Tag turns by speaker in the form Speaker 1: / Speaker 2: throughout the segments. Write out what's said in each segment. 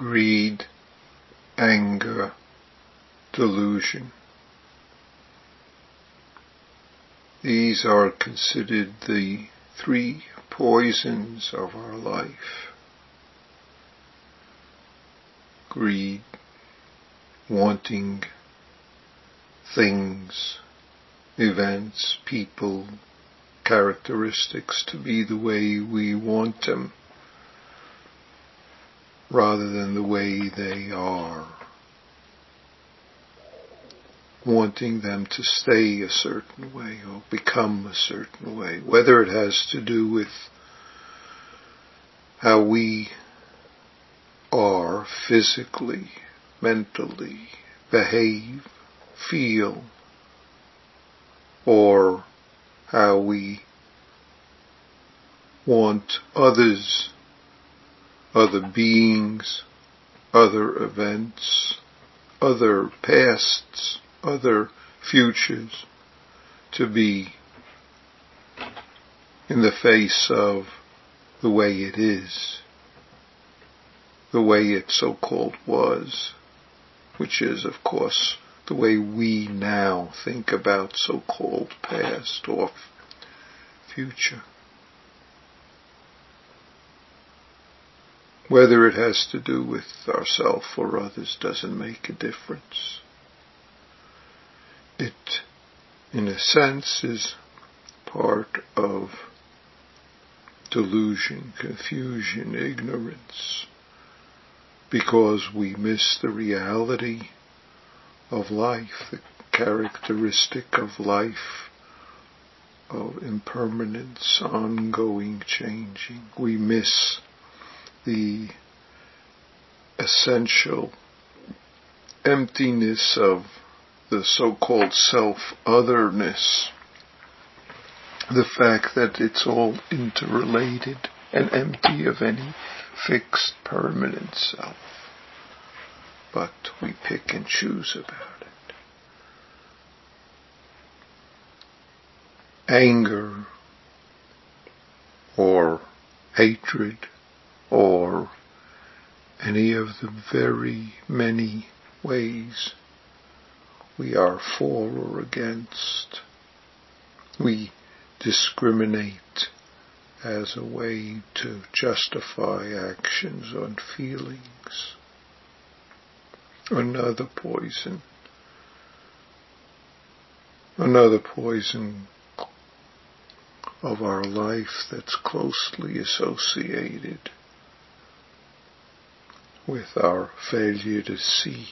Speaker 1: greed, anger, delusion. These are considered the three poisons of our life. Greed, wanting things, events, people, characteristics to be the way we want them rather than the way they are. Wanting them to stay a certain way or become a certain way, whether it has to do with how we are physically, mentally, behave, feel, or how we want others, other beings, other events, other pasts, other futures to be in the face of the way it is, the way it so-called was, which is of course the way we now think about so-called past or future. Whether it has to do with ourself or others doesn't make a difference. It, in a sense, is part of delusion, confusion, ignorance, because we miss the reality of life, the characteristic of life of impermanence, ongoing changing. We miss the essential emptiness of the so-called self-otherness. The fact that it's all interrelated and empty of any fixed permanent self but we pick and choose about it. Anger or hatred or any of the very many ways we are for or against. We discriminate as a way to justify actions and feelings another poison, another poison of our life that's closely associated with our failure to see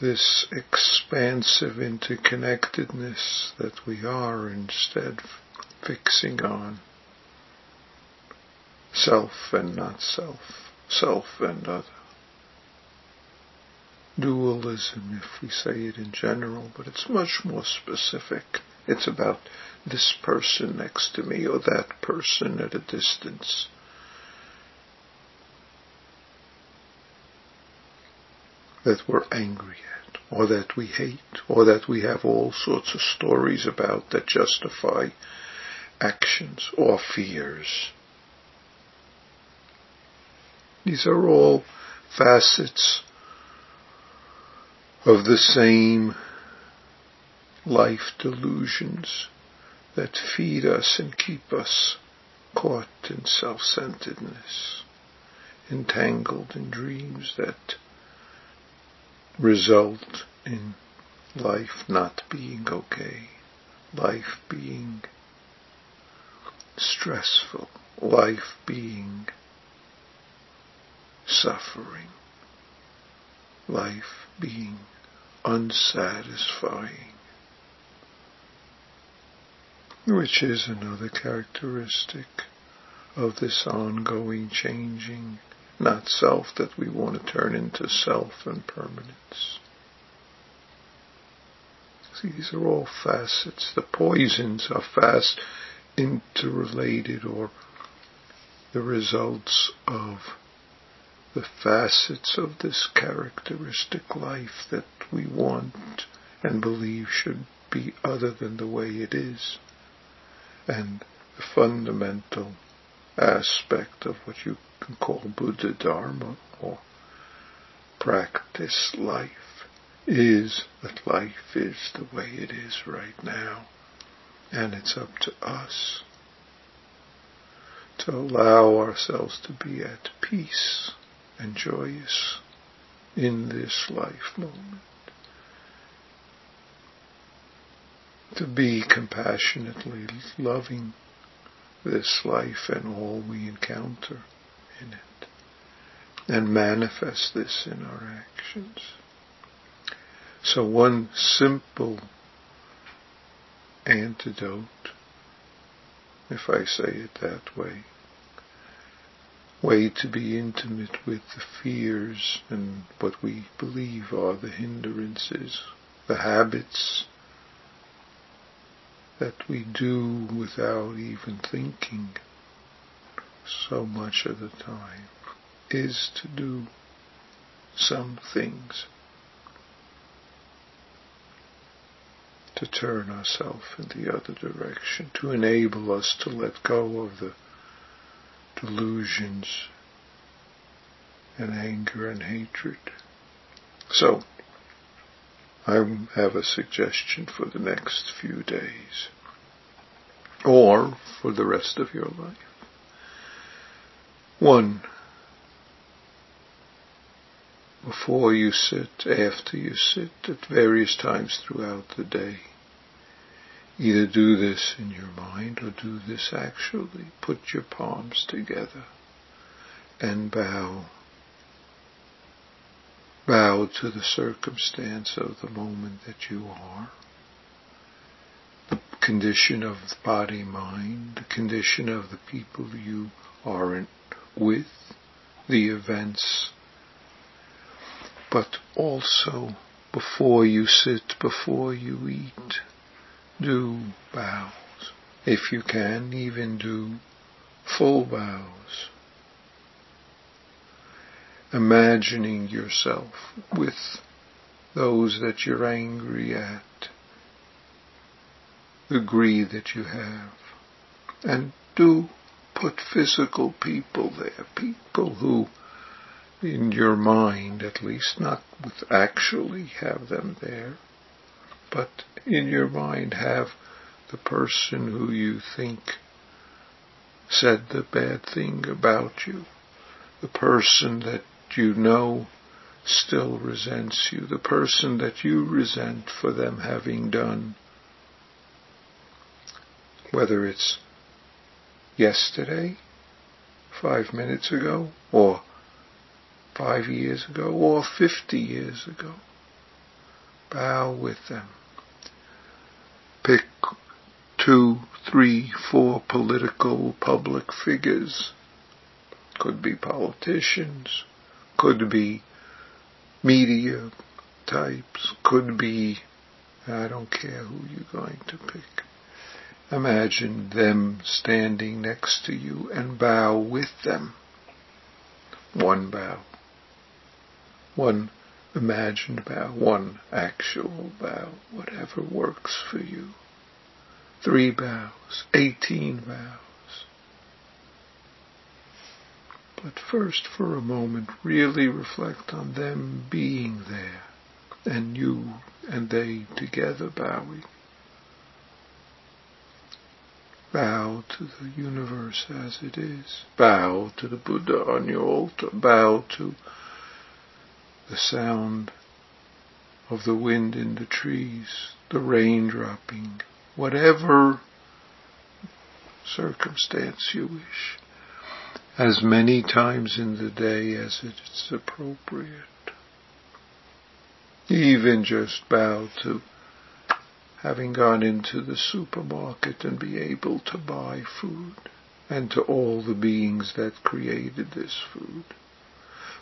Speaker 1: this expansive interconnectedness that we are instead fixing on self and not self, self and other. Dualism, if we say it in general, but it's much more specific. It's about this person next to me or that person at a distance. That we're angry at, or that we hate, or that we have all sorts of stories about that justify actions or fears. These are all facets of the same life delusions that feed us and keep us caught in self-centeredness, entangled in dreams that result in life not being okay, life being stressful, life being suffering, life being unsatisfying, which is another characteristic of this ongoing changing, not self that we want to turn into self and permanence. See, these are all facets. The poisons are fast interrelated or the results of the facets of this characteristic life that we want and believe should be other than the way it is. And the fundamental aspect of what you can call Buddha Dharma or practice life is that life is the way it is right now. And it's up to us to allow ourselves to be at peace and joyous in this life moment. To be compassionately loving this life and all we encounter in it. And manifest this in our actions. So one simple antidote, if I say it that way, way to be intimate with the fears and what we believe are the hindrances, the habits that we do without even thinking so much of the time is to do some things to turn ourselves in the other direction, to enable us to let go of the delusions and anger and hatred. So, I have a suggestion for the next few days, or for the rest of your life. One, before you sit, after you sit, at various times throughout the day, Either do this in your mind or do this actually. Put your palms together and bow. Bow to the circumstance of the moment that you are. The condition of the body mind, the condition of the people you are with, the events, but also before you sit, before you eat, do bows. If you can, even do full bows. Imagining yourself with those that you're angry at, the greed that you have, and do put physical people there, people who in your mind at least, not with actually have them there, but in your mind have the person who you think said the bad thing about you, the person that you know still resents you, the person that you resent for them having done, whether it's yesterday, five minutes ago, or five years ago, or fifty years ago. Bow with them pick two, three, four political public figures. Could be politicians, could be media types, could be, I don't care who you're going to pick. Imagine them standing next to you and bow with them. One bow. One imagined bow, one actual bow, whatever works for you. Three bows, eighteen bows. But first, for a moment, really reflect on them being there and you and they together bowing. Bow to the universe as it is. Bow to the Buddha on your altar. Bow to the sound of the wind in the trees, the rain dropping, whatever circumstance you wish, as many times in the day as it's appropriate. Even just bow to having gone into the supermarket and be able to buy food and to all the beings that created this food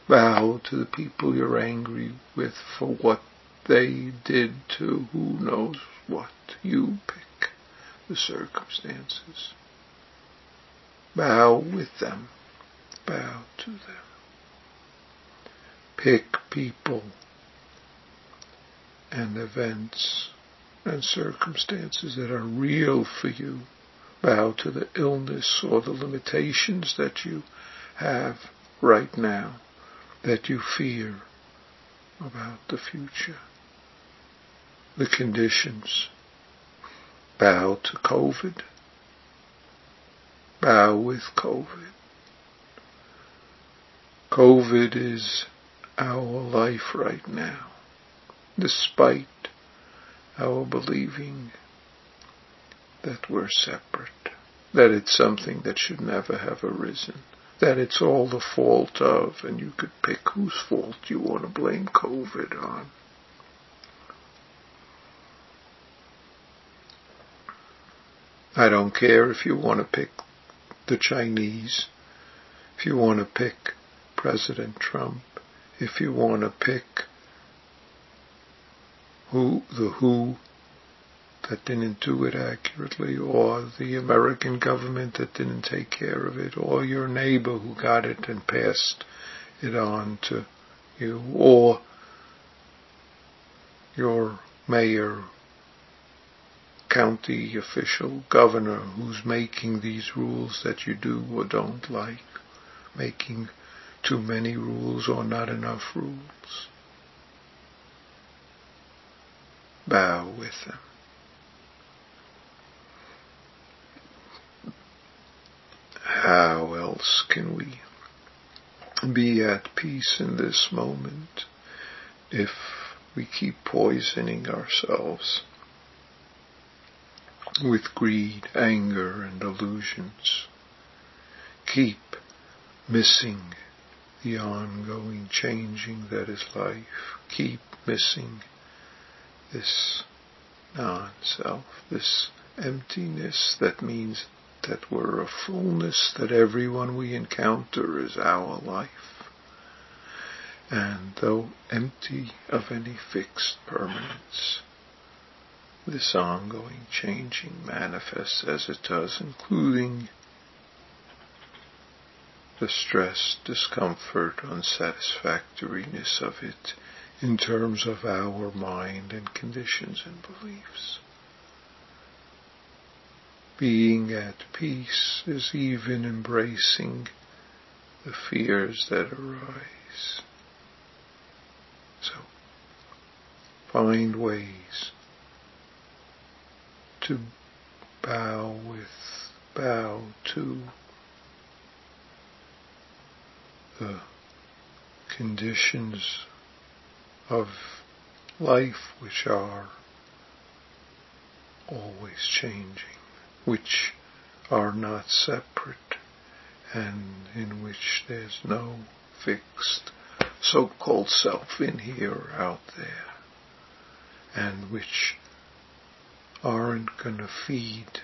Speaker 1: bow to the people you're angry with for what they did to who knows what. You pick the circumstances. Bow with them. Bow to them. Pick people and events and circumstances that are real for you, Bow to the illness or the limitations that you have right now, that you fear about the future. The conditions. Bow to COVID. Bow with COVID. COVID is our life right now, despite our believing that we're separate, that it's something that should never have arisen, that it's all the fault of, and you could pick whose fault you want to blame COVID on. I don't care if you want to pick the Chinese, if you want to pick President Trump, if you want to pick who the WHO that didn't do it accurately, or the American government that didn't take care of it, or your neighbor who got it and passed it on to you, or your mayor, county official, governor who's making these rules that you do or don't like, making too many rules or not enough rules. bow with them. How else can we be at peace in this moment if we keep poisoning ourselves with greed, anger, and illusions? Keep missing the ongoing changing that is life. Keep missing this non-self, this emptiness that means that we're a fullness, that everyone we encounter is our life. And though empty of any fixed permanence, this ongoing changing manifests as it does, including the stress, discomfort, unsatisfactoriness of it in terms of our mind and conditions and beliefs. Being at peace is even embracing the fears that arise. So find ways to bow with, bow to the conditions of life which are always changing, which are not separate, and in which there's no fixed so-called self in here or out there, and which aren't going to feed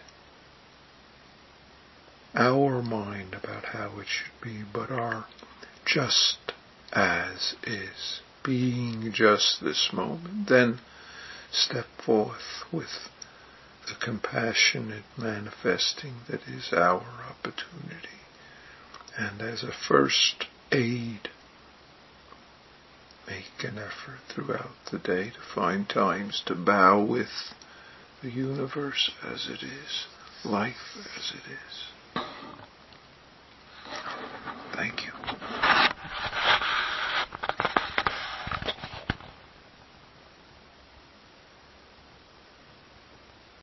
Speaker 1: our mind about how it should be, but are just as is being just this moment, then step forth with the compassionate manifesting that is our opportunity. And as a first aid, make an effort throughout the day to find times to bow with the universe as it is, life as it is. Thank you.